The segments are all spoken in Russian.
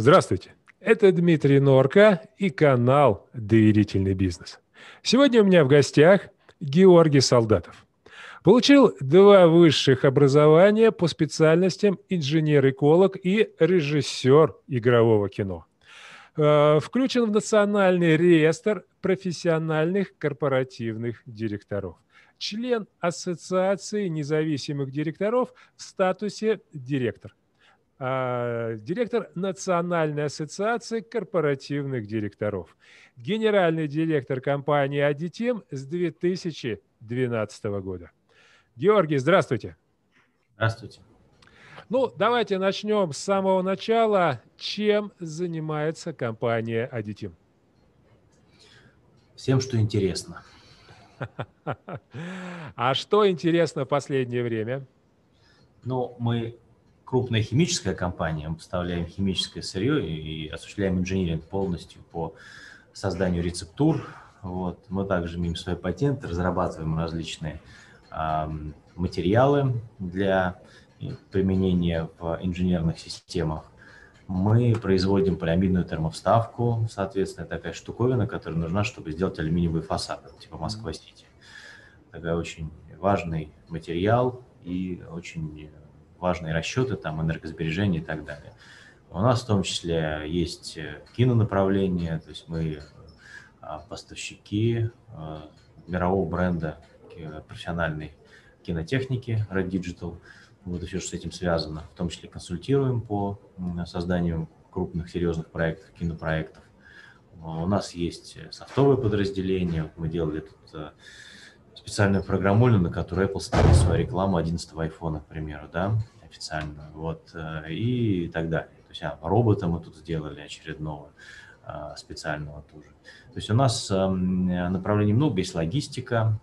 Здравствуйте, это Дмитрий Норка и канал «Доверительный бизнес». Сегодня у меня в гостях Георгий Солдатов. Получил два высших образования по специальностям инженер-эколог и режиссер игрового кино. Э, включен в Национальный реестр профессиональных корпоративных директоров. Член Ассоциации независимых директоров в статусе директор – директор Национальной ассоциации корпоративных директоров, генеральный директор компании «Адитим» с 2012 года. Георгий, здравствуйте. Здравствуйте. Ну, давайте начнем с самого начала. Чем занимается компания «Адитим»? Всем, что интересно. А что интересно в последнее время? Ну, мы крупная химическая компания, мы поставляем химическое сырье и осуществляем инжиниринг полностью по созданию рецептур. Вот. Мы также имеем свои патенты, разрабатываем различные э, материалы для применения в инженерных системах. Мы производим полиамидную термовставку, соответственно, такая штуковина, которая нужна, чтобы сделать алюминиевый фасад, типа Москва-Сити. Такой очень важный материал и очень важные расчеты, там, энергосбережения и так далее. У нас в том числе есть э, кинонаправление, то есть мы а, поставщики а, мирового бренда профессиональной кинотехники Red Digital. Вот и все, что с этим связано. В том числе консультируем по созданию крупных, серьезных проектов, кинопроектов. У нас есть софтовое подразделение. Мы делали тут э, специальную программулю, на которой Apple ставит свою рекламу 11 iPhone, к примеру, да, официальную, вот, э, и так далее. То есть а, робота мы тут сделали очередного а, специального тоже. То есть у нас эм, направлений много, есть логистика,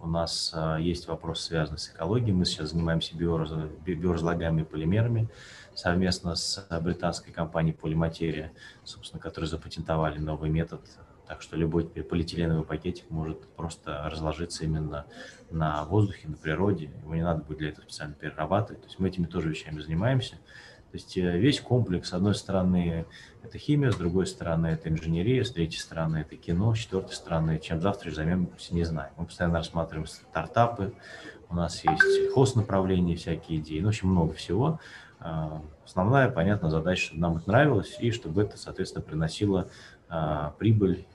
у нас а, есть вопрос, связанный с экологией. Мы сейчас занимаемся биораз... биоразлагаемыми полимерами совместно с британской компанией Полиматерия, собственно, которые запатентовали новый метод так что любой полиэтиленовый пакетик может просто разложиться именно на воздухе, на природе. Его не надо будет для этого специально перерабатывать. То есть мы этими тоже вещами занимаемся. То есть э, весь комплекс, с одной стороны, это химия, с другой стороны, это инженерия, с третьей стороны, это кино, с четвертой стороны, чем завтра займемся, не знаем. Мы постоянно рассматриваем стартапы, у нас есть хост-направления, всякие идеи, ну, в общем, много всего. А, основная, понятная задача, чтобы нам это нравилось и чтобы это, соответственно, приносило а, прибыль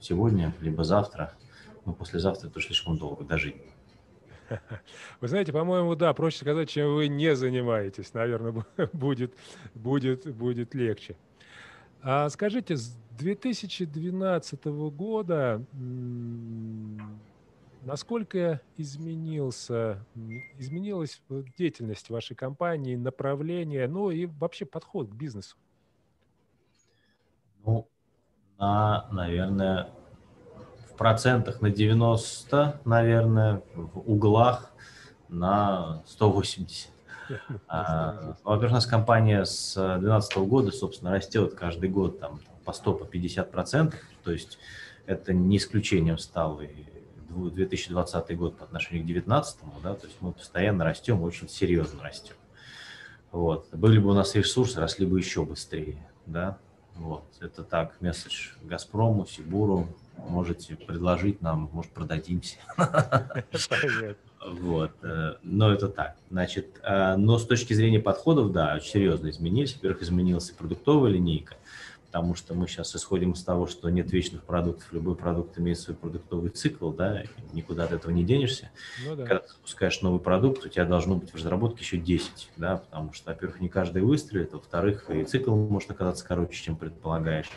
сегодня, либо завтра. Но послезавтра это слишком долго дожить. Вы знаете, по-моему, да, проще сказать, чем вы не занимаетесь. Наверное, будет, будет, будет легче. А скажите, с 2012 года насколько изменился, изменилась деятельность вашей компании, направление, ну и вообще подход к бизнесу? Ну, на, наверное, в процентах на 90, наверное, в углах на 180. А, во-первых, у нас компания с 2012 года, собственно, растет каждый год там, по 100, по 50 процентов. То есть это не исключением стал и 2020 год по отношению к 2019, да, то есть мы постоянно растем, очень серьезно растем. Вот. Были бы у нас ресурсы, росли бы еще быстрее, да, вот. Это так, месседж Газпрому, Сибуру. Можете предложить нам, может, продадимся. Вот. Э, но это так. Значит, э, но с точки зрения подходов, да, очень серьезно изменились. Во-первых, изменилась продуктовая линейка потому что мы сейчас исходим из того, что нет вечных продуктов, любой продукт имеет свой продуктовый цикл, да, никуда от этого не денешься. Ну, да. Когда ты запускаешь новый продукт, у тебя должно быть в разработке еще 10, да, потому что, во-первых, не каждый выстрелит, во-вторых, и цикл может оказаться короче, чем предполагаешь.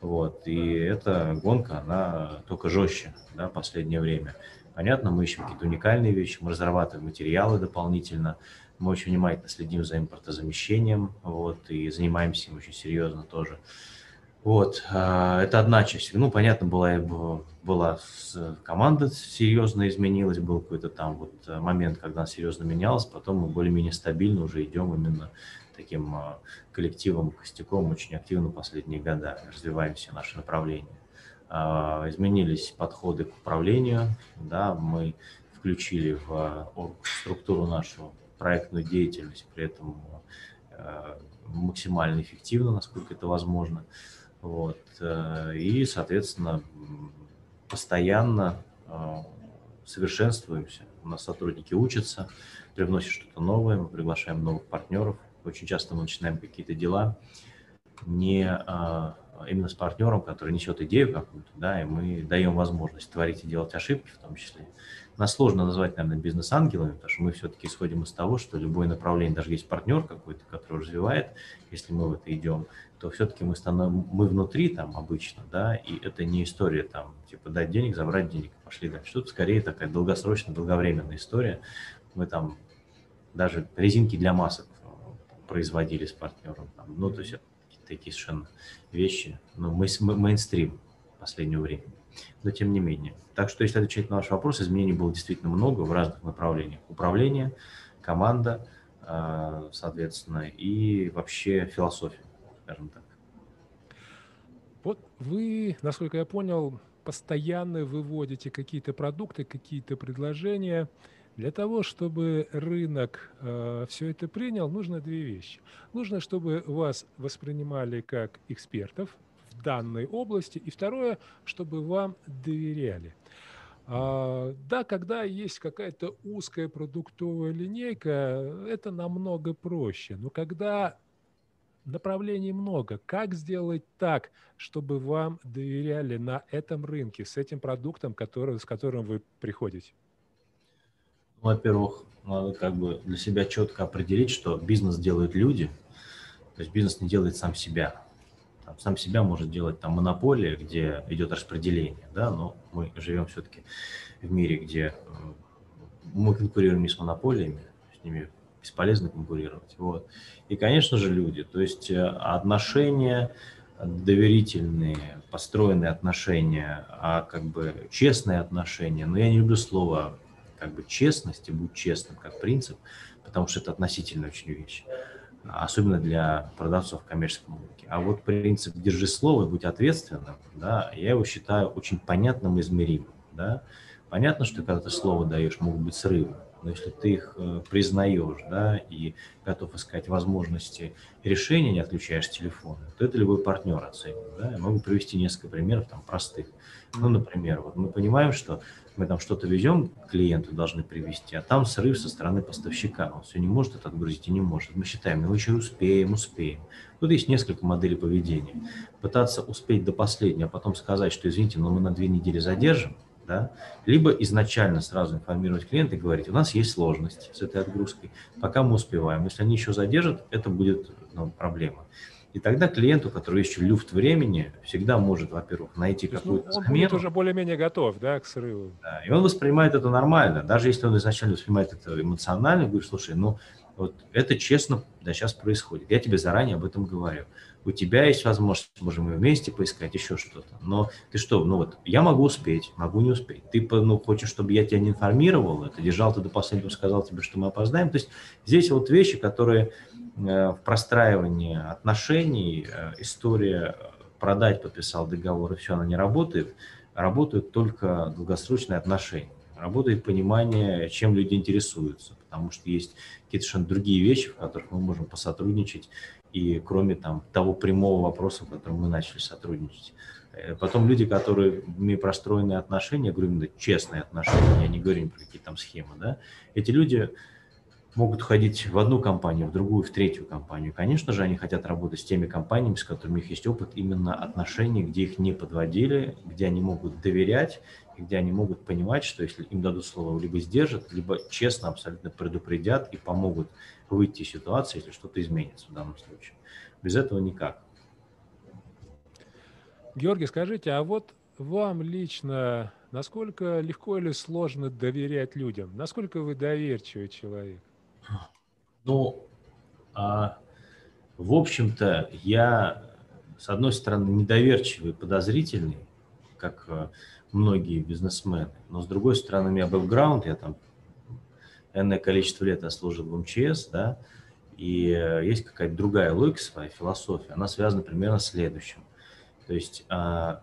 Вот, и эта гонка, она только жестче, да, в последнее время. Понятно, мы ищем какие-то уникальные вещи, мы разрабатываем материалы дополнительно, мы очень внимательно следим за импортозамещением, вот, и занимаемся им очень серьезно тоже. Вот, а, это одна часть. Ну, понятно, была, была команда серьезно изменилась, был какой-то там вот момент, когда она серьезно менялась, потом мы более-менее стабильно уже идем именно таким а, коллективом, костяком очень активно последние года, развиваемся наши направления. А, изменились подходы к управлению, да, мы включили в структуру нашу проектную деятельность, при этом э, максимально эффективно, насколько это возможно. Вот. Э, и, соответственно, постоянно э, совершенствуемся. У нас сотрудники учатся, привносят что-то новое, мы приглашаем новых партнеров. Очень часто мы начинаем какие-то дела не именно с партнером, который несет идею какую-то, да, и мы даем возможность творить и делать ошибки в том числе. Нас сложно назвать, наверное, бизнес-ангелами, потому что мы все-таки исходим из того, что любое направление, даже есть партнер какой-то, который развивает, если мы в это идем, то все-таки мы, становим, мы внутри там обычно, да, и это не история там, типа дать денег, забрать денег, пошли дальше. Тут скорее такая долгосрочная, долговременная история. Мы там даже резинки для масок производили с партнером. Там, ну, то есть такие совершенно вещи, мы мейнстрим последнего времени но тем не менее. Так что, если отвечать на ваш вопрос, изменений было действительно много в разных направлениях. Управление, команда, а, соответственно, и вообще философия, скажем так. Вот вы, насколько я понял, постоянно выводите какие-то продукты, какие-то предложения. Для того, чтобы рынок э, все это принял, нужно две вещи. Нужно, чтобы вас воспринимали как экспертов, данной области. И второе, чтобы вам доверяли. А, да, когда есть какая-то узкая продуктовая линейка, это намного проще. Но когда направлений много, как сделать так, чтобы вам доверяли на этом рынке с этим продуктом, который, с которым вы приходите? Во-первых, надо как бы для себя четко определить, что бизнес делают люди, то есть бизнес не делает сам себя там, сам себя может делать там монополия, где идет распределение, да, но мы живем все-таки в мире, где э, мы конкурируем не с монополиями, с ними бесполезно конкурировать. Вот. И, конечно же, люди, то есть э, отношения доверительные, построенные отношения, а как бы честные отношения, но я не люблю слово как бы честность и будь честным как принцип, потому что это относительная очень вещь особенно для продавцов в коммерческом рынке. А вот принцип «держи слово и будь ответственным», да, я его считаю очень понятным и измеримым. Да. Понятно, что когда ты слово даешь, могут быть срывы, но если ты их э, признаешь да, и готов искать возможности решения, не отключаешь телефон, то это любой партнер оценит. Да. Я могу привести несколько примеров там, простых. Ну, например, вот мы понимаем, что мы там что-то везем, клиенту должны привезти, а там срыв со стороны поставщика. Он все не может это отгрузить и не может. Мы считаем, мы еще успеем, успеем. Тут есть несколько моделей поведения. Пытаться успеть до последнего, а потом сказать, что, извините, но мы на две недели задержим, да? либо изначально сразу информировать клиента и говорить, у нас есть сложности с этой отгрузкой, пока мы успеваем. Если они еще задержат, это будет ну, проблема. И тогда клиенту, который еще люфт времени, всегда может, во-первых, найти ну, какую-то ну, он замену. будет уже более-менее готов, да, к срыву. Да, и он воспринимает это нормально. Даже если он изначально воспринимает это эмоционально, говорит, слушай, ну, вот это честно да, сейчас происходит. Я тебе заранее об этом говорю. У тебя есть возможность, можем мы вместе поискать еще что-то. Но ты что, ну вот, я могу успеть, могу не успеть. Ты ну, хочешь, чтобы я тебя не информировал, это держал ты до последнего, сказал тебе, что мы опоздаем. То есть здесь вот вещи, которые в простраивании отношений э, история э, продать, подписал договор, и все, она не работает. Работают только долгосрочные отношения. Работает понимание, чем люди интересуются, потому что есть какие-то совершенно другие вещи, в которых мы можем посотрудничать, и кроме там, того прямого вопроса, в котором мы начали сотрудничать. Потом люди, которые имеют простроенные отношения, я говорю именно честные отношения, я не говорю про какие-то там схемы, да, эти люди могут ходить в одну компанию, в другую, в третью компанию. Конечно же, они хотят работать с теми компаниями, с которыми у них есть опыт именно отношений, где их не подводили, где они могут доверять, где они могут понимать, что если им дадут слово, либо сдержат, либо честно абсолютно предупредят и помогут выйти из ситуации, если что-то изменится в данном случае. Без этого никак. Георгий, скажите, а вот вам лично насколько легко или сложно доверять людям? Насколько вы доверчивый человек? Ну, а, в общем-то, я, с одной стороны, недоверчивый, подозрительный, как а, многие бизнесмены, но с другой стороны, у меня бэкграунд, я там энное количество лет я служил в МЧС, да, и а, есть какая-то другая логика своя, философия, она связана примерно с следующим. То есть, а,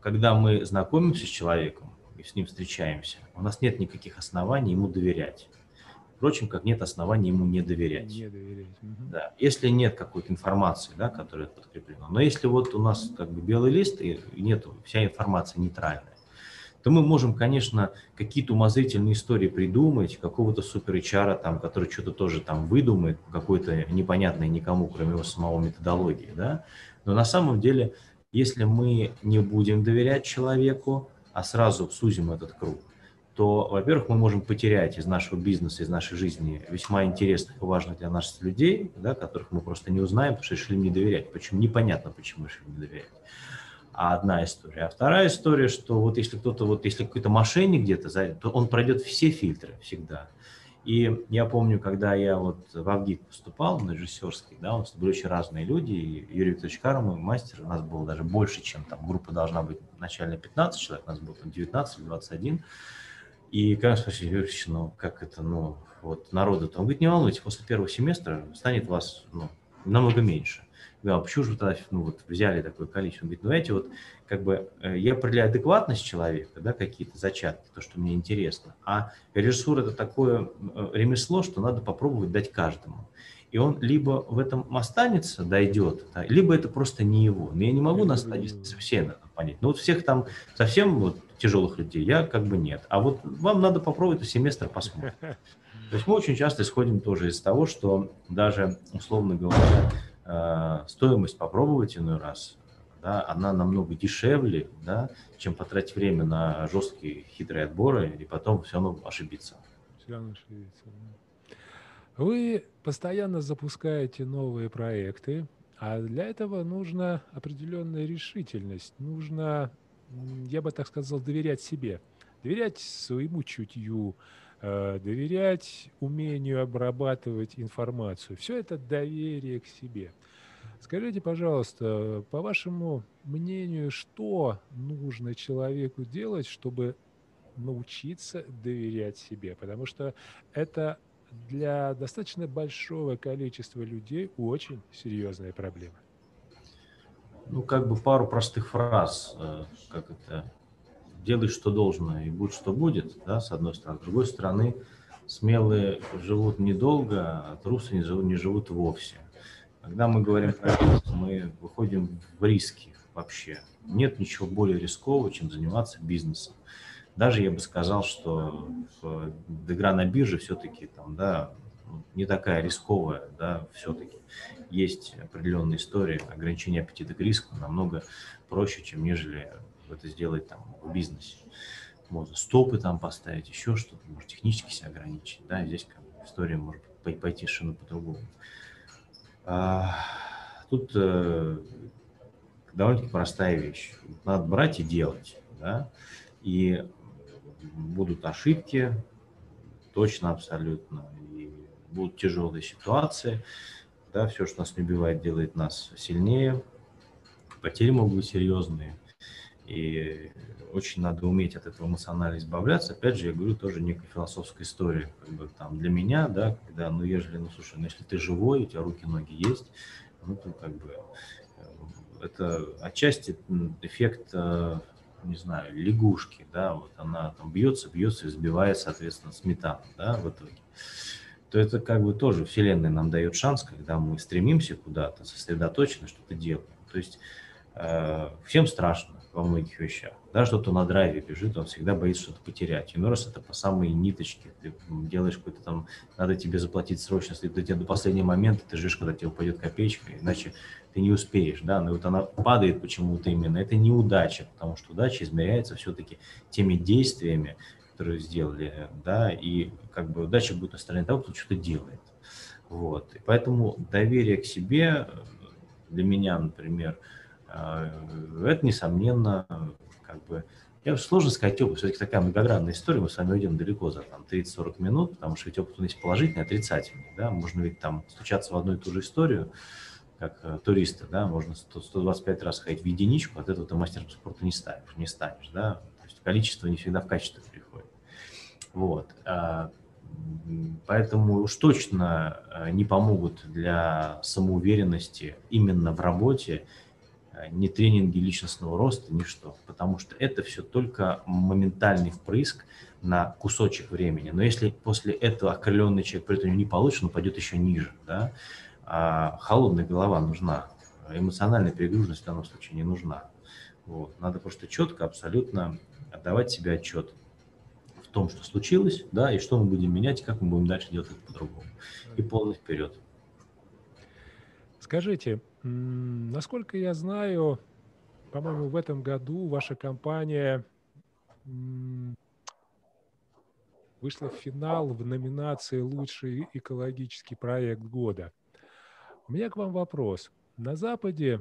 когда мы знакомимся с человеком и с ним встречаемся, у нас нет никаких оснований ему доверять впрочем, как нет оснований ему не доверять. Не доверять. Угу. Да. Если нет какой-то информации, да, которая подкреплена. Но если вот у нас как бы белый лист и нет, вся информация нейтральная, то мы можем, конечно, какие-то умозрительные истории придумать, какого-то супер HR, там, который что-то тоже там выдумает, какой-то непонятной никому, кроме его самого методологии, да. Но на самом деле, если мы не будем доверять человеку, а сразу сузим этот круг, то, во-первых, мы можем потерять из нашего бизнеса, из нашей жизни весьма интересных и важных для нас людей, да, которых мы просто не узнаем, потому что решили не доверять. Почему? Непонятно, почему решили не доверять. А одна история. А вторая история, что вот если кто-то, вот если какой-то мошенник где-то, то он пройдет все фильтры всегда. И я помню, когда я вот в Авгик поступал, на режиссерский, да, у нас были очень разные люди, и Юрий Викторович Кармов, мастер, у нас было даже больше, чем там группа должна быть начально 15 человек, у нас было там 19 или 21. И спросили, Юрий Ильич, ну как это, ну вот народу-то, он говорит, не волнуйтесь, после первого семестра станет вас ну, намного меньше. Я говорю, а почему же вы тогда ну, вот, взяли такое количество? Он говорит, ну знаете, вот как бы э, я определяю адекватность человека, да, какие-то зачатки, то, что мне интересно. А режиссура – это такое э, ремесло, что надо попробовать дать каждому. И он либо в этом останется, дойдет, да, либо это просто не его. Но я не могу на стадии все надо понять. Ну вот всех там совсем вот тяжелых людей, я как бы нет. А вот вам надо попробовать семестр посмотреть. То есть мы очень часто исходим тоже из того, что даже, условно говоря, э, стоимость попробовать иной раз, да, она намного дешевле, да, чем потратить время на жесткие хитрые отборы и потом все равно ошибиться. Все равно ошибиться, да. Вы постоянно запускаете новые проекты, а для этого нужна определенная решительность, нужно я бы так сказал, доверять себе. Доверять своему чутью, э, доверять умению обрабатывать информацию. Все это доверие к себе. Скажите, пожалуйста, по вашему мнению, что нужно человеку делать, чтобы научиться доверять себе? Потому что это для достаточно большого количества людей очень серьезная проблема ну, как бы пару простых фраз, э, как это, делай, что должно, и будь, что будет, да, с одной стороны. С другой стороны, смелые живут недолго, а трусы не живут, не живут вовсе. Когда мы говорим про риск, мы выходим в риски вообще. Нет ничего более рискового, чем заниматься бизнесом. Даже я бы сказал, что игра на бирже все-таки там, да, не такая рисковая, да, все-таки есть определенная история, ограничения аппетита к риску намного проще, чем нежели это сделать там в бизнесе. Можно стопы там поставить, еще что-то, может технически себя ограничить, да, здесь как история может пойти совершенно по-другому. А, тут э, довольно-таки простая вещь. Надо брать и делать, да, и будут ошибки, точно абсолютно, будут тяжелые ситуации, да, все, что нас не убивает, делает нас сильнее. Потери могут быть серьезные. И очень надо уметь от этого эмоционально избавляться. Опять же, я говорю, тоже некая философская история. Как бы там для меня, да, когда, ну, ежели, ну, слушай, ну, если ты живой, у тебя руки, ноги есть, ну, то как бы э, это отчасти эффект, э, не знаю, лягушки, да, вот она там бьется, бьется и сбивает, соответственно, сметану, да, в итоге то это как бы тоже Вселенная нам дает шанс, когда мы стремимся куда-то, сосредоточенно что-то делаем. То есть э, всем страшно во многих вещах. Да, что-то на драйве бежит, он всегда боится что-то потерять. Иной раз это по самой ниточке. Ты делаешь какой-то там, надо тебе заплатить срочно, если тебя до последнего момента, ты ждешь, когда тебе упадет копеечка, иначе ты не успеешь, да, но вот она падает почему-то именно. Это неудача, потому что удача измеряется все-таки теми действиями, которые сделали, да, и как бы удача будет на стороне того, кто что-то делает. Вот. И поэтому доверие к себе для меня, например, э, это, несомненно, как бы, я сложно сказать опыт, все-таки такая многогранная история, мы с вами уйдем далеко за там, 30-40 минут, потому что ведь опыт есть положительный, отрицательный, да, можно ведь там стучаться в одну и ту же историю, как э, туристы, да, можно 100, 125 раз ходить в единичку, от этого ты мастером спорта не станешь, не станешь, да, то есть количество не всегда в качестве. Вот. А, поэтому уж точно а, не помогут для самоуверенности именно в работе э, ни тренинги личностного роста, ничто, потому что это все только моментальный впрыск на кусочек времени. Но если после этого окрыленный человек при этом не получит, он пойдет еще ниже. Да? А холодная голова нужна, эмоциональная перегруженность в данном случае не нужна. Вот. Надо просто четко, абсолютно отдавать себе отчет том, что случилось, да, и что мы будем менять, и как мы будем дальше делать это по-другому. И полный вперед. Скажите, насколько я знаю, по-моему, в этом году ваша компания вышла в финал в номинации «Лучший экологический проект года». У меня к вам вопрос. На Западе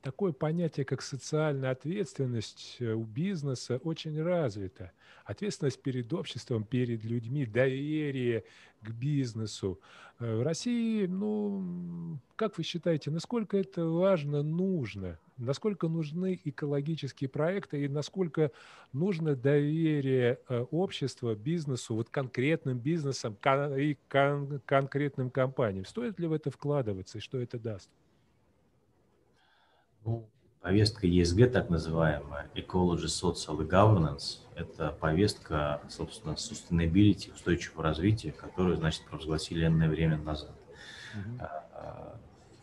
такое понятие, как социальная ответственность э, у бизнеса очень развито. Ответственность перед обществом, перед людьми, доверие к бизнесу. Э, в России, ну, как вы считаете, насколько это важно, нужно? Насколько нужны экологические проекты и насколько нужно доверие э, общества, бизнесу, вот конкретным бизнесам и кон конкретным компаниям? Стоит ли в это вкладываться и что это даст? Ну, повестка ESG, так называемая, Ecology, Social и Governance, это повестка, собственно, sustainability, устойчивого развития, которую, значит, провозгласили энное время назад. Mm-hmm.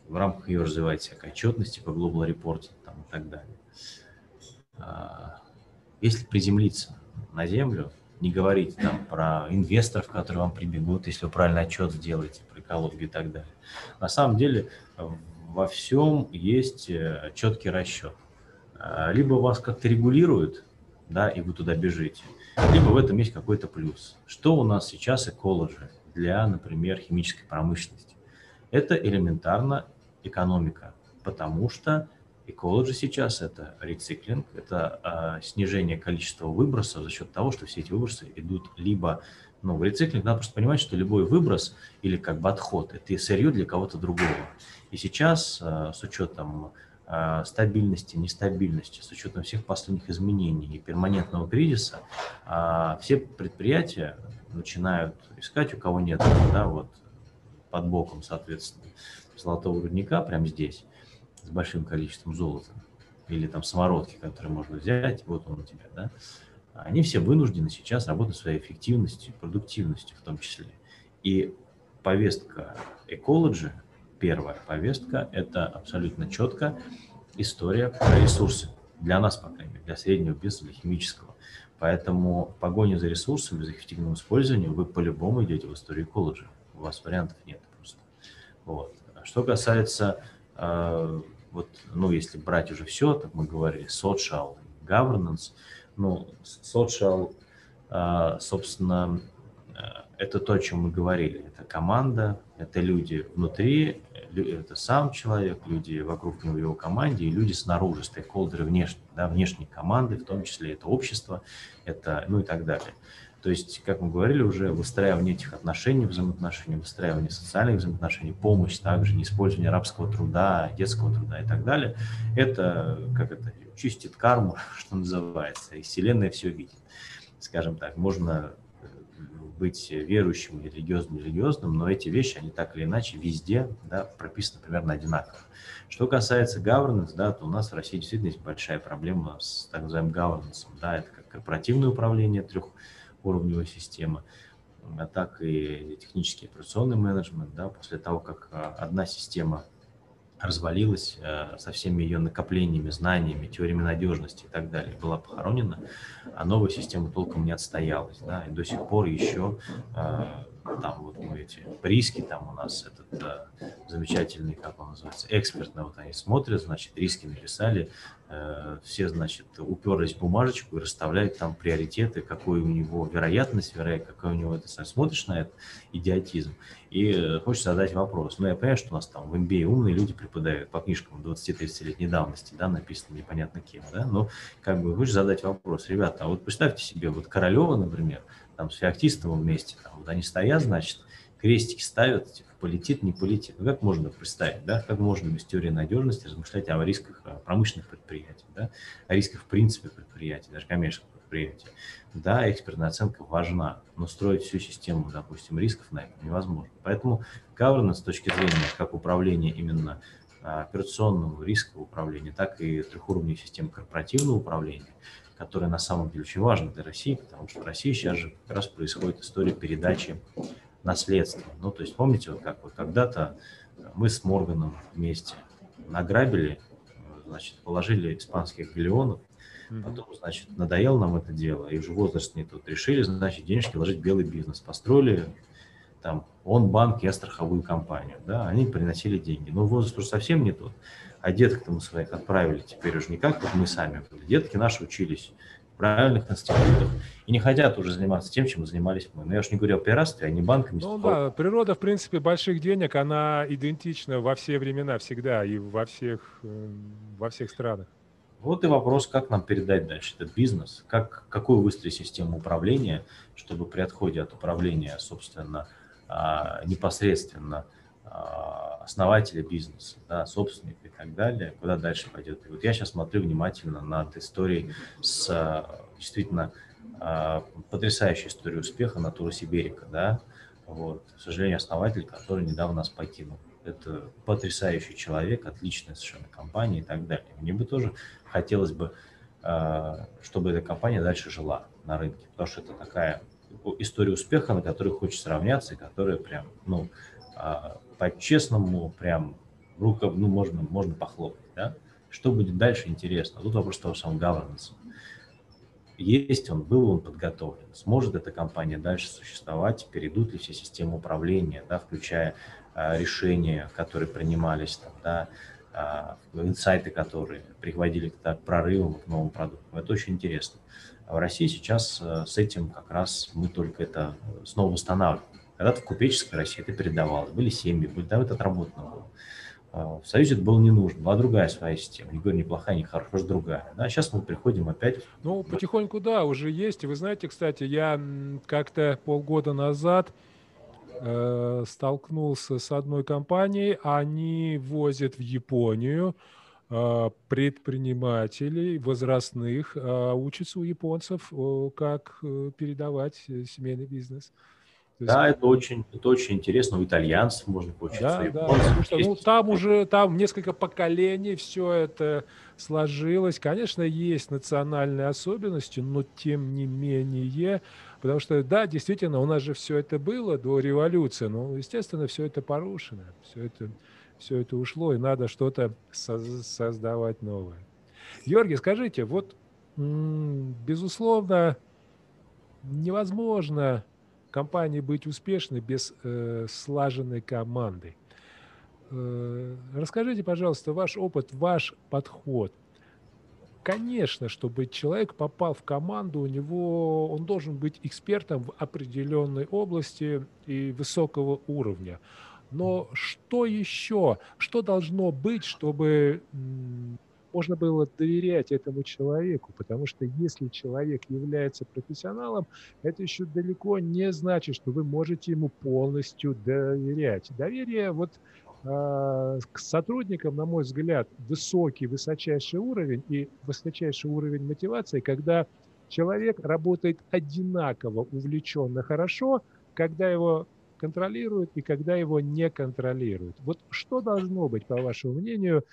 В рамках ее развивается всякая отчетность по Global Reporting там, и так далее. А, если приземлиться на землю, не говорить там про инвесторов, которые вам прибегут, если вы правильный отчет сделаете про экологию и так далее. На самом деле во всем есть э, четкий расчет. А, либо вас как-то регулируют, да, и вы туда бежите, либо в этом есть какой-то плюс. Что у нас сейчас экологи для, например, химической промышленности? Это элементарно экономика, потому что экологи сейчас это рециклинг, это э, снижение количества выбросов за счет того, что все эти выбросы идут либо ну, в рециклинг, надо просто понимать, что любой выброс или как бы отход – это сырье для кого-то другого. И сейчас э, с учетом э, стабильности, нестабильности, с учетом всех последних изменений и перманентного кризиса, э, все предприятия начинают искать, у кого нет, да, вот под боком, соответственно, золотого рудника, прямо здесь, с большим количеством золота, или там самородки, которые можно взять, вот он у тебя, да, они все вынуждены сейчас работать своей эффективностью, продуктивностью в том числе. И повестка Ecology – первая повестка – это абсолютно четко история про ресурсы. Для нас, по крайней мере, для среднего бизнеса, для химического. Поэтому погоня за ресурсами, за эффективным использованием, вы по-любому идете в историю колледжа. У вас вариантов нет просто. Вот. Что касается, э, вот, ну, если брать уже все, так мы говорили, social governance, ну, social, э, собственно, э, это то, о чем мы говорили. Это команда, это люди внутри, это сам человек, люди вокруг него, его команде, и люди снаружи, стейкхолдеры внешние, да, внешние команды, в том числе это общество, это, ну и так далее. То есть, как мы говорили уже, выстраивание этих отношений, взаимоотношений, выстраивание социальных взаимоотношений, помощь также, не использование рабского труда, детского труда и так далее, это, как это, чистит карму, что называется, и Вселенная все видит. Скажем так, можно быть верующим, религиозным, религиозным, но эти вещи, они так или иначе везде да, прописаны примерно одинаково. Что касается governance, да, то у нас в России действительно есть большая проблема с так называемым governance. Да, это как корпоративное управление, трехуровневая система, а так и технический операционный менеджмент. Да, после того, как а, одна система развалилась э, со всеми ее накоплениями, знаниями, теориями надежности и так далее, была похоронена, а новая система толком не отстоялась. Да, и до сих пор еще э, там вот ну, эти риски, там у нас этот э, замечательный, как он называется, экспертно, вот они смотрят, значит, риски написали, все, значит, уперлись в бумажечку и расставляют там приоритеты, какой у него вероятность, вероятность, какой у него это, смотришь на это, идиотизм, и э, хочешь задать вопрос. Ну, я понимаю, что у нас там в MBA умные люди преподают по книжкам 20-30-летней давности, да, написано непонятно кем, да, но как бы хочешь задать вопрос, ребята, а вот представьте себе, вот Королева, например, там с Феоктистовым вместе, там, вот они стоят, значит, крестики ставят, типа, полетит, не полетит. Ну, как можно представить, да, как можно без теории надежности размышлять о рисках промышленных предприятий, да, о рисках в принципе предприятий, даже коммерческих предприятий. Да, экспертная оценка важна, но строить всю систему, допустим, рисков на это невозможно. Поэтому governance с точки зрения как управления именно операционного рискового управления, так и трехуровневой системы корпоративного управления, которая на самом деле очень важна для России, потому что в России сейчас же как раз происходит история передачи наследства. Ну, то есть помните, вот как вот когда-то мы с Морганом вместе награбили, значит, положили испанских галеонов, потом, значит, надоело нам это дело, и уже возраст не тот. Решили, значит, денежки вложить в белый бизнес. Построили там он банк, я страховую компанию, да, они приносили деньги. Но возраст уже совсем не тот. А деток-то мы своих отправили теперь уже не как вот мы сами. Детки наши учились правильных институтах и не хотят уже заниматься тем, чем занимались мы. Но я уж не говорю о пиратстве, а не банками. Ну да, природа, в принципе, больших денег, она идентична во все времена, всегда и во всех, эм, во всех странах. Вот и вопрос, как нам передать дальше этот бизнес, как, какую выстроить систему управления, чтобы при отходе от управления, собственно, а, непосредственно основателя бизнеса, да, собственника и так далее, куда дальше пойдет. И вот я сейчас смотрю внимательно над историей с а, действительно потрясающей историей успеха Натура Сиберика, да, вот, к сожалению, основатель, который недавно нас покинул. Это потрясающий человек, отличная совершенно компания и так далее. Мне бы тоже хотелось бы, чтобы эта компания дальше жила на рынке, потому что это такая история успеха, на которой хочется равняться, и которая прям, ну, а, по-честному, прям, рука, ну, можно, можно похлопать, да? Что будет дальше, интересно. Тут вопрос того самого governance. Есть он, был он подготовлен, сможет эта компания дальше существовать, перейдут ли все системы управления, да, включая а, решения, которые принимались, там, да, а, инсайты, которые приводили к прорывам, к новым продуктам. Это очень интересно. А в России сейчас э, с этим как раз мы только это снова восстанавливаем. Когда-то в купеческой России это передавалось, были семьи, были, там это отработано было. А в Союзе это было не нужно, была другая своя система. Не говорю, не плохая, не хорошая, просто другая. Да, сейчас мы приходим опять... Ну, потихоньку, да, уже есть. И вы знаете, кстати, я как-то полгода назад э, столкнулся с одной компанией, они возят в Японию а, предпринимателей возрастных а, учатся у японцев, как э, передавать э, семейный бизнес. Есть... Да, это очень, это очень интересно. У итальянцев можно поучиться. Да, да, потому что, ну, там уже там несколько поколений все это сложилось. Конечно, есть национальные особенности, но тем не менее, потому что, да, действительно, у нас же все это было до революции, но, естественно, все это порушено, все это все это ушло, и надо что-то создавать новое. Георгий, скажите, вот, безусловно, невозможно компании быть успешной без э, слаженной команды. Э, расскажите, пожалуйста, ваш опыт, ваш подход. Конечно, чтобы человек попал в команду, у него он должен быть экспертом в определенной области и высокого уровня. Но что еще? Что должно быть, чтобы можно было доверять этому человеку, потому что если человек является профессионалом, это еще далеко не значит, что вы можете ему полностью доверять. Доверие вот э, к сотрудникам, на мой взгляд, высокий, высочайший уровень и высочайший уровень мотивации, когда человек работает одинаково увлеченно хорошо, когда его контролирует и когда его не контролируют. Вот что должно быть, по вашему мнению,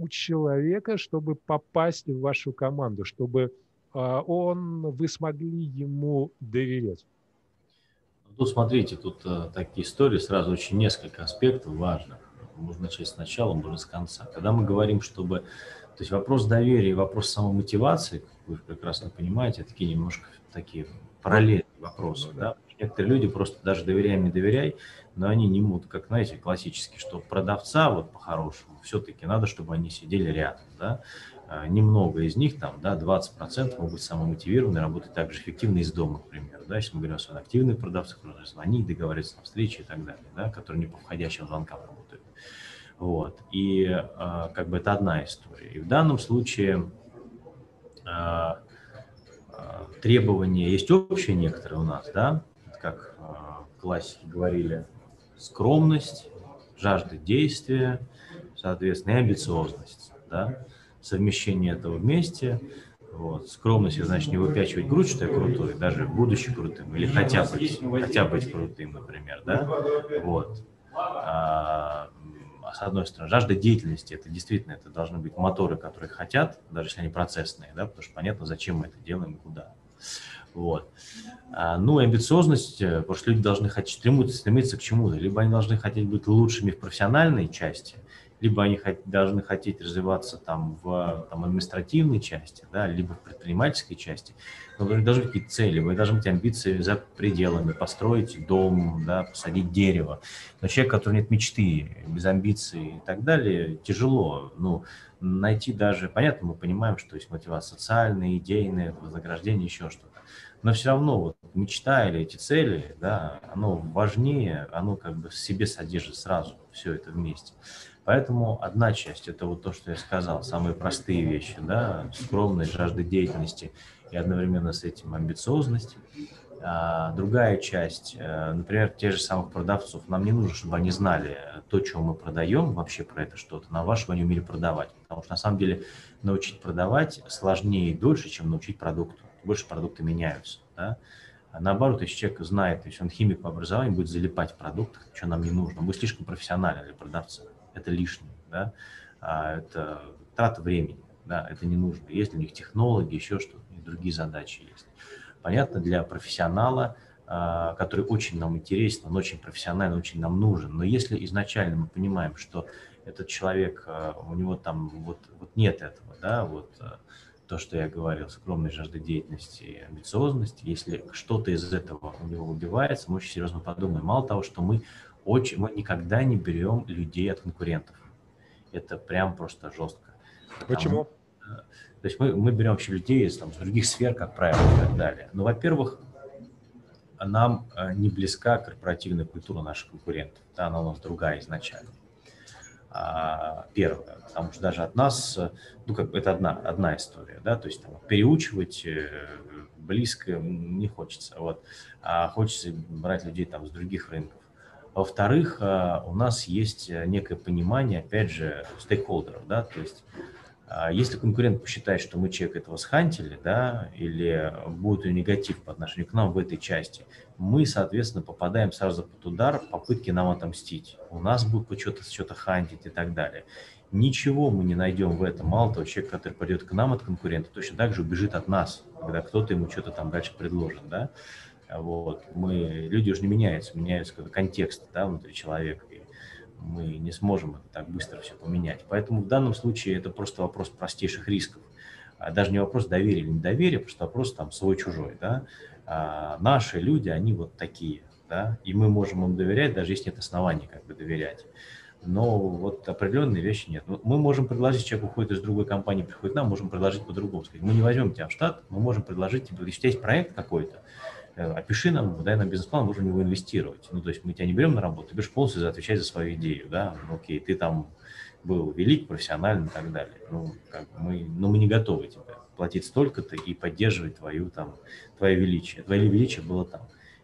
у человека, чтобы попасть в вашу команду, чтобы а, он, вы смогли ему доверять? Ну, тут смотрите, тут а, такие истории, сразу очень несколько аспектов важных. Можно начать сначала, можно с конца. Когда мы говорим, чтобы... То есть вопрос доверия и вопрос самомотивации, как вы прекрасно понимаете, такие немножко такие параллельные вопросы. Ну, да. да? Некоторые люди просто даже доверяй, не доверяй, но они не могут, как, знаете, классически, что продавца вот по-хорошему все-таки надо, чтобы они сидели рядом, да. А, немного из них, там, да, 20% могут быть самомотивированы, работать так же эффективно из дома, например, да, если мы говорим о активных продавцах, которые звонить, договариваться на встречи и так далее, да, которые не по входящим звонкам работают. Вот. И э, как бы это одна история. И в данном случае э, требования есть общие некоторые у нас, да, как а, классики говорили, скромность, жажда действия, соответственно, и амбициозность. Да? Совмещение этого вместе. Вот. Скромность, значит, не выпячивать грудь, что я крутой, даже будучи крутым, или хотя бы, хотя быть крутым, например. Да? Вот. А, с одной стороны. Жажда деятельности, это действительно, это должны быть моторы, которые хотят, даже если они процессные, да, потому что понятно, зачем мы это делаем и куда. Вот. А, ну, и амбициозность, э, потому что люди должны хотеть, стремиться, стремиться к чему-то. Либо они должны хотеть быть лучшими в профессиональной части – либо они должны хотеть развиваться там в там, административной части, да, либо в предпринимательской части, но должны быть какие-то цели, вы должны быть амбиции за пределами, построить дом, да, посадить дерево. Но человек, который нет мечты, без амбиций и так далее, тяжело. Ну, найти даже, понятно, мы понимаем, что есть мотивация социальная, идейная, вознаграждение, еще что-то. Но все равно вот мечта или эти цели, да, оно важнее, оно как бы в себе содержит сразу все это вместе. Поэтому одна часть – это вот то, что я сказал, самые простые вещи, да, скромность, жажда деятельности и одновременно с этим амбициозность. А другая часть, э, например, тех же самых продавцов, нам не нужно, чтобы они знали то, что мы продаем, вообще про это что-то, на вашего они умели продавать. Потому что на самом деле научить продавать сложнее и дольше, чем научить продукту. Больше продукты меняются. Да? А наоборот, если человек знает, есть он химик по образованию, будет залипать в продуктах, что нам не нужно. Будет слишком профессиональный для продавца это лишнее, да, а это трата времени, да, это не нужно. Есть у них технологии, еще что-то, другие задачи есть. Понятно, для профессионала, а, который очень нам интересен, он очень профессиональный, очень нам нужен, но если изначально мы понимаем, что этот человек, а, у него там вот, вот нет этого, да, вот то, что я говорил, скромной жажды деятельности и амбициозности, если что-то из этого у него убивается, мы очень серьезно подумаем. Мало того, что мы очень, мы никогда не берем людей от конкурентов. Это прям просто жестко. Почему? Потому, то есть мы, мы берем вообще людей из, там, с других сфер, как правило, и так далее. Но, во-первых, нам э, не близка корпоративная культура наших конкурентов. Да, она у нас другая изначально. А, первое, потому что даже от нас, ну, как это одна, одна история, да, то есть там, переучивать э, близко не хочется, вот, а хочется брать людей там с других рынков. Во-вторых, а, у нас есть э, некое понимание, опять же, стейкхолдеров, да, то есть а, если конкурент посчитает, что мы человек этого схантили, да, или будет негатив по отношению к нам в этой части, мы, соответственно, попадаем сразу под удар попытки нам отомстить. У нас будет что-то что хантить и так далее. Ничего мы не найдем в этом. Мало того, человек, который придет к нам от конкурента, точно так же убежит от нас, когда кто-то ему что-то там дальше предложит, да. Вот. Мы, люди уже не меняются, меняется контекст да, внутри человека, и мы не сможем это так быстро все поменять. Поэтому в данном случае это просто вопрос простейших рисков. А даже не вопрос доверия или недоверия, просто вопрос там свой-чужой. Да? А наши люди, они вот такие. Да? И мы можем им доверять, даже если нет оснований как бы доверять. Но вот определенные вещи нет. Мы можем предложить, человек уходит из другой компании, приходит к нам, можем предложить по-другому. Сказать, мы не возьмем тебя в штат, мы можем предложить тебе, если у тебя есть проект какой-то, опиши нам, дай нам бизнес-план, можем в него инвестировать. Ну, то есть мы тебя не берем на работу, ты будешь полностью отвечать за свою идею, да, ну, окей, ты там был велик, профессиональный и так далее. Ну, как мы, но мы не готовы тебе платить столько-то и поддерживать твою там, твое величие. Твое величие было там.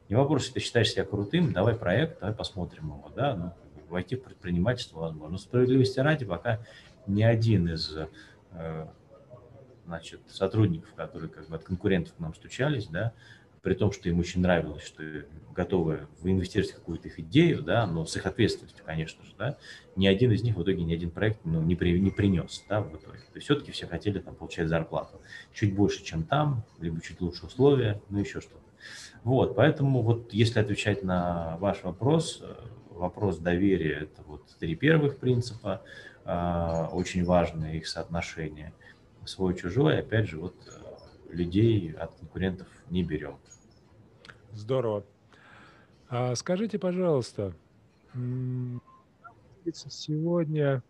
Не вопрос, если ты считаешь себя крутым, давай проект, давай посмотрим его, да, ну, войти в предпринимательство возможно. Но справедливости ради, пока ни один из э, значит, сотрудников, которые как бы от конкурентов к нам стучались, да, при том, что им очень нравилось, что готовы инвестировать какую-то их идею, да, но с их ответственностью, конечно же, да, ни один из них в итоге ни один проект ну, не, при, не принес, да, в итоге. То есть все-таки все хотели там получать зарплату. Чуть больше, чем там, либо чуть лучше условия, ну еще что-то. Вот, поэтому вот если отвечать на ваш вопрос, э, вопрос доверия – это вот три первых принципа, э, очень важные их соотношение, свой-чужой, опять же, вот э, людей от конкурентов не берем. Здорово. А скажите, пожалуйста, сегодня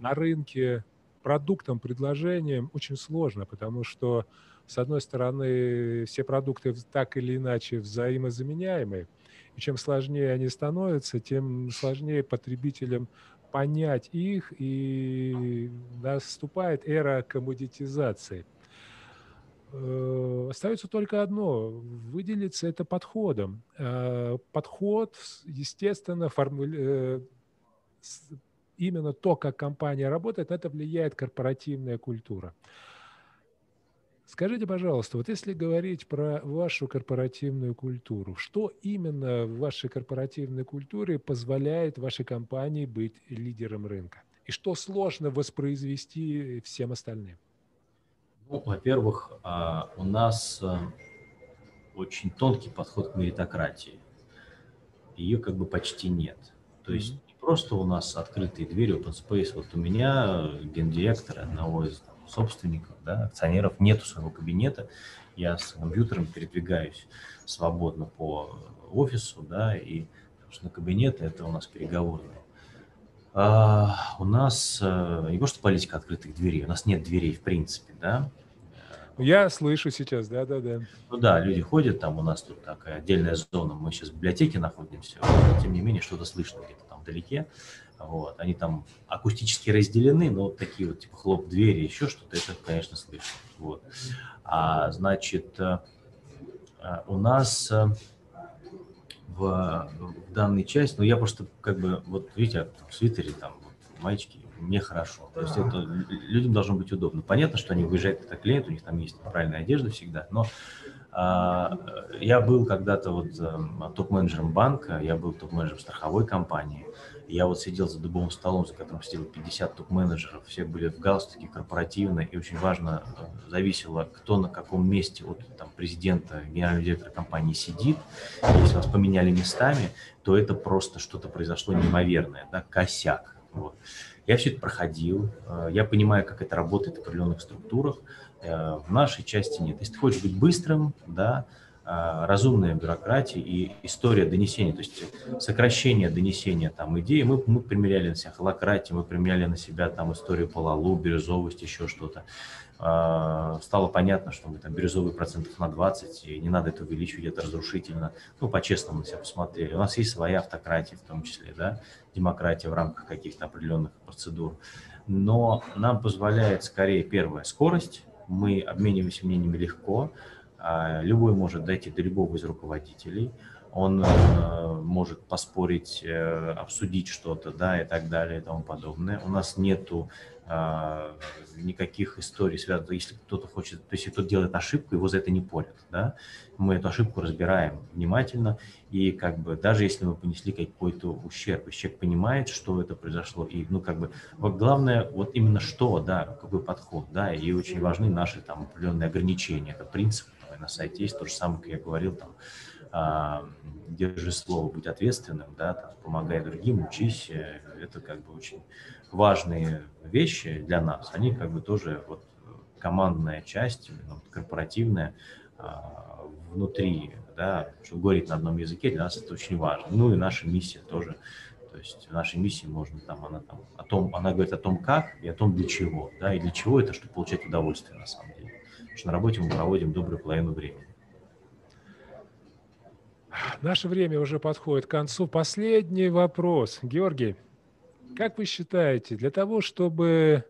на рынке продуктом, предложением очень сложно, потому что, с одной стороны, все продукты так или иначе взаимозаменяемые, и чем сложнее они становятся, тем сложнее потребителям понять их, и наступает эра коммодитизации – остается только одно – выделиться это подходом. Э, подход, естественно, формули... Э, именно то, как компания работает, это влияет корпоративная культура. Скажите, пожалуйста, вот если говорить про вашу корпоративную культуру, что именно в вашей корпоративной культуре позволяет вашей компании быть лидером рынка? И что сложно воспроизвести всем остальным? Ну, во-первых, а, у нас а, очень тонкий подход к меритократии. Ее как бы почти нет. То есть не просто у нас открытые двери, open space. Вот у меня гендиректор одного из там, собственников, да, акционеров, нету своего кабинета. Я с компьютером передвигаюсь свободно по офису, да, и, собственно, кабинет – это у нас переговорные. А, у нас э, не просто политика открытых дверей, у нас нет дверей в принципе, да. Я слышу сейчас, да-да-да. Ну да, люди ходят, там у нас тут такая отдельная зона, мы сейчас в библиотеке находимся, но тем не менее что-то слышно где-то там вдалеке. Вот. Они там акустически разделены, но вот такие вот типа хлоп двери, еще что-то, это, конечно, слышно. Вот. А, значит, э, э, у нас в, в данной части, ну я просто как бы, вот видите, в свитере там, вот, маечки, мне хорошо. То есть это людям должно быть удобно. Понятно, что они выезжают к клиенту, у них там есть правильная одежда всегда, но а, я был когда-то вот а, топ-менеджером банка, я был топ-менеджером страховой компании, я вот сидел за дубовым столом, за которым сидело 50 топ-менеджеров, все были в галстуке корпоративно, и очень важно, э, зависело, кто на каком месте от там, президента, генерального директора компании сидит. Если вас поменяли местами, то это просто что-то произошло неимоверное, да, косяк. Вот. Я все это проходил, э, я понимаю, как это работает в определенных структурах. Э, в нашей части нет. Если ты хочешь быть быстрым, да, разумная бюрократия и история донесения, то есть сокращение донесения там идеи. Мы, мы примеряли на себя холократию, мы примеряли на себя там историю полалу, бирюзовость, еще что-то. А, стало понятно, что мы там бирюзовый процентов на 20, и не надо это увеличивать, это разрушительно. Ну, по-честному на себя посмотрели. У нас есть своя автократия в том числе, да, демократия в рамках каких-то определенных процедур. Но нам позволяет скорее первая скорость, мы обмениваемся мнениями легко, любой может дойти до любого из руководителей, он э, может поспорить, э, обсудить что-то, да, и так далее, и тому подобное. У нас нету э, никаких историй связанных, если кто-то хочет, то есть кто-то делает ошибку, его за это не порят, да, мы эту ошибку разбираем внимательно, и как бы даже если мы понесли какой-то ущерб, человек понимает, что это произошло, и, ну, как бы, вот главное, вот именно что, да, какой подход, да, и очень важны наши там определенные ограничения, это принцип на сайте есть, то же самое, как я говорил, там, а, держи слово, будь ответственным, да, там, помогай другим, учись, э, это как бы очень важные вещи для нас, они как бы тоже вот командная часть, ну, корпоративная, а, внутри, да, что говорить на одном языке, для нас это очень важно. Ну и наша миссия тоже, то есть в нашей миссии можно там, она там, о том, она говорит о том, как и о том, для чего, да, и для чего это, чтобы получать удовольствие на самом деле. Потому что на работе мы проводим добрую половину времени. Наше время уже подходит к концу. Последний вопрос. Георгий, как вы считаете, для того, чтобы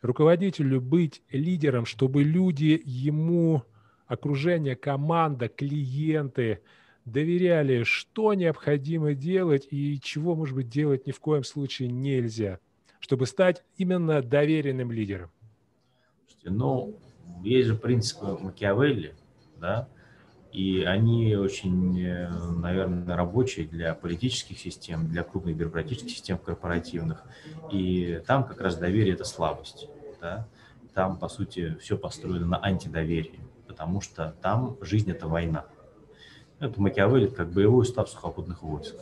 руководителю быть лидером, чтобы люди ему, окружение, команда, клиенты доверяли, что необходимо делать и чего, может быть, делать ни в коем случае нельзя, чтобы стать именно доверенным лидером? Ну, есть же принципы Макиавелли, да, и они очень, э, наверное, рабочие для политических систем, для крупных бюрократических систем корпоративных. И там как раз доверие – это слабость. Да? Там, по сути, все построено на антидоверии, потому что там жизнь – это война. Это Макиавелли как боевой устав сухопутных войск.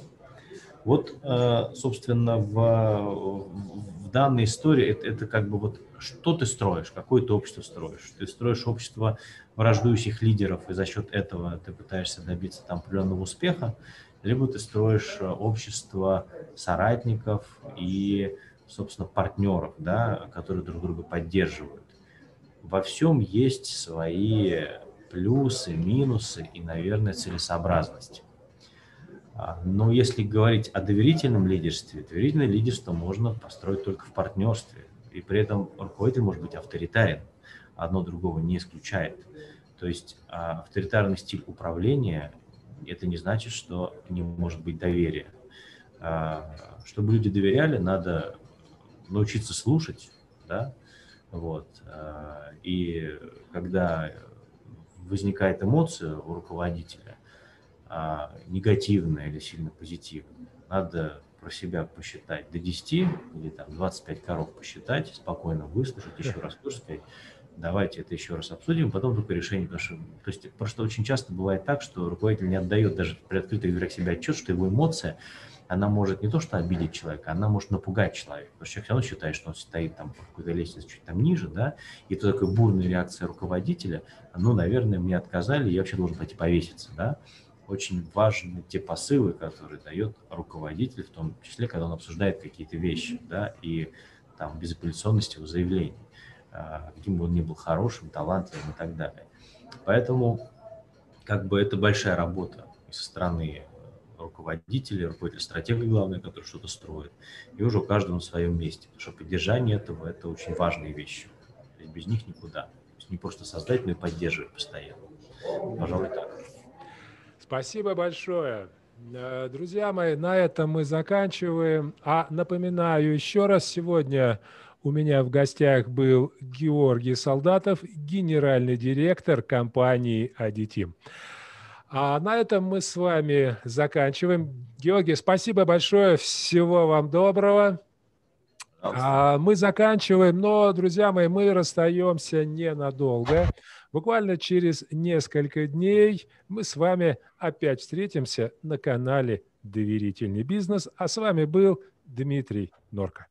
Вот, э, собственно, в, в данной истории это, это как бы вот что ты строишь, какое ты общество строишь. Ты строишь общество враждующих лидеров, и за счет этого ты пытаешься добиться там определенного успеха, либо ты строишь э, общество соратников и, собственно, партнеров, да, которые друг друга поддерживают. Во всем есть свои плюсы, минусы и, наверное, целесообразность. А, но если говорить о доверительном лидерстве, доверительное лидерство можно построить только в партнерстве. И при этом руководитель может быть авторитарен. Одно другого не исключает. То есть а, авторитарный стиль управления – это не значит, что не может быть доверия. А, чтобы люди доверяли, надо научиться слушать, да, Вот. Э, и когда возникает эмоция у руководителя, а, негативная или сильно позитивная, надо про себя посчитать до 10 или там 25 коров посчитать, спокойно выслушать, еще раз сказать, давайте это еще раз обсудим, потом только решение, потому что, то есть, просто очень часто бывает так, что руководитель не отдает даже при открытых дверях себя отчет, что его эмоция, она может не то что обидеть человека, она может напугать человека, потому что человек все равно считает, что он стоит там по какой-то лестнице чуть там ниже, да, и то такая бурная реакция руководителя, ну, наверное, мне отказали, я вообще должен пойти повеситься, да, очень важны те посылы, которые дает руководитель, в том числе, когда он обсуждает какие-то вещи, да, и там безапелляционность его заявлений, а, каким бы он ни был хорошим, талантливым и так далее. Поэтому как бы это большая работа со стороны руководителя, руководителя стратега, главное, который что-то строит, и уже у каждого на своем месте. Потому что поддержание этого – это очень важные вещи. без них никуда. То есть не просто создать, но и поддерживать постоянно. Пожалуй, так. Спасибо большое. Э, друзья мои, на этом мы заканчиваем. А напоминаю еще раз, сегодня у меня в гостях был Георгий Солдатов, генеральный директор компании «Адитим». А на этом мы с вами заканчиваем. Георгий, спасибо большое, всего вам доброго. А мы заканчиваем, но, друзья мои, мы расстаемся ненадолго. Буквально через несколько дней мы с вами опять встретимся на канале «Доверительный бизнес». А с вами был Дмитрий Норка.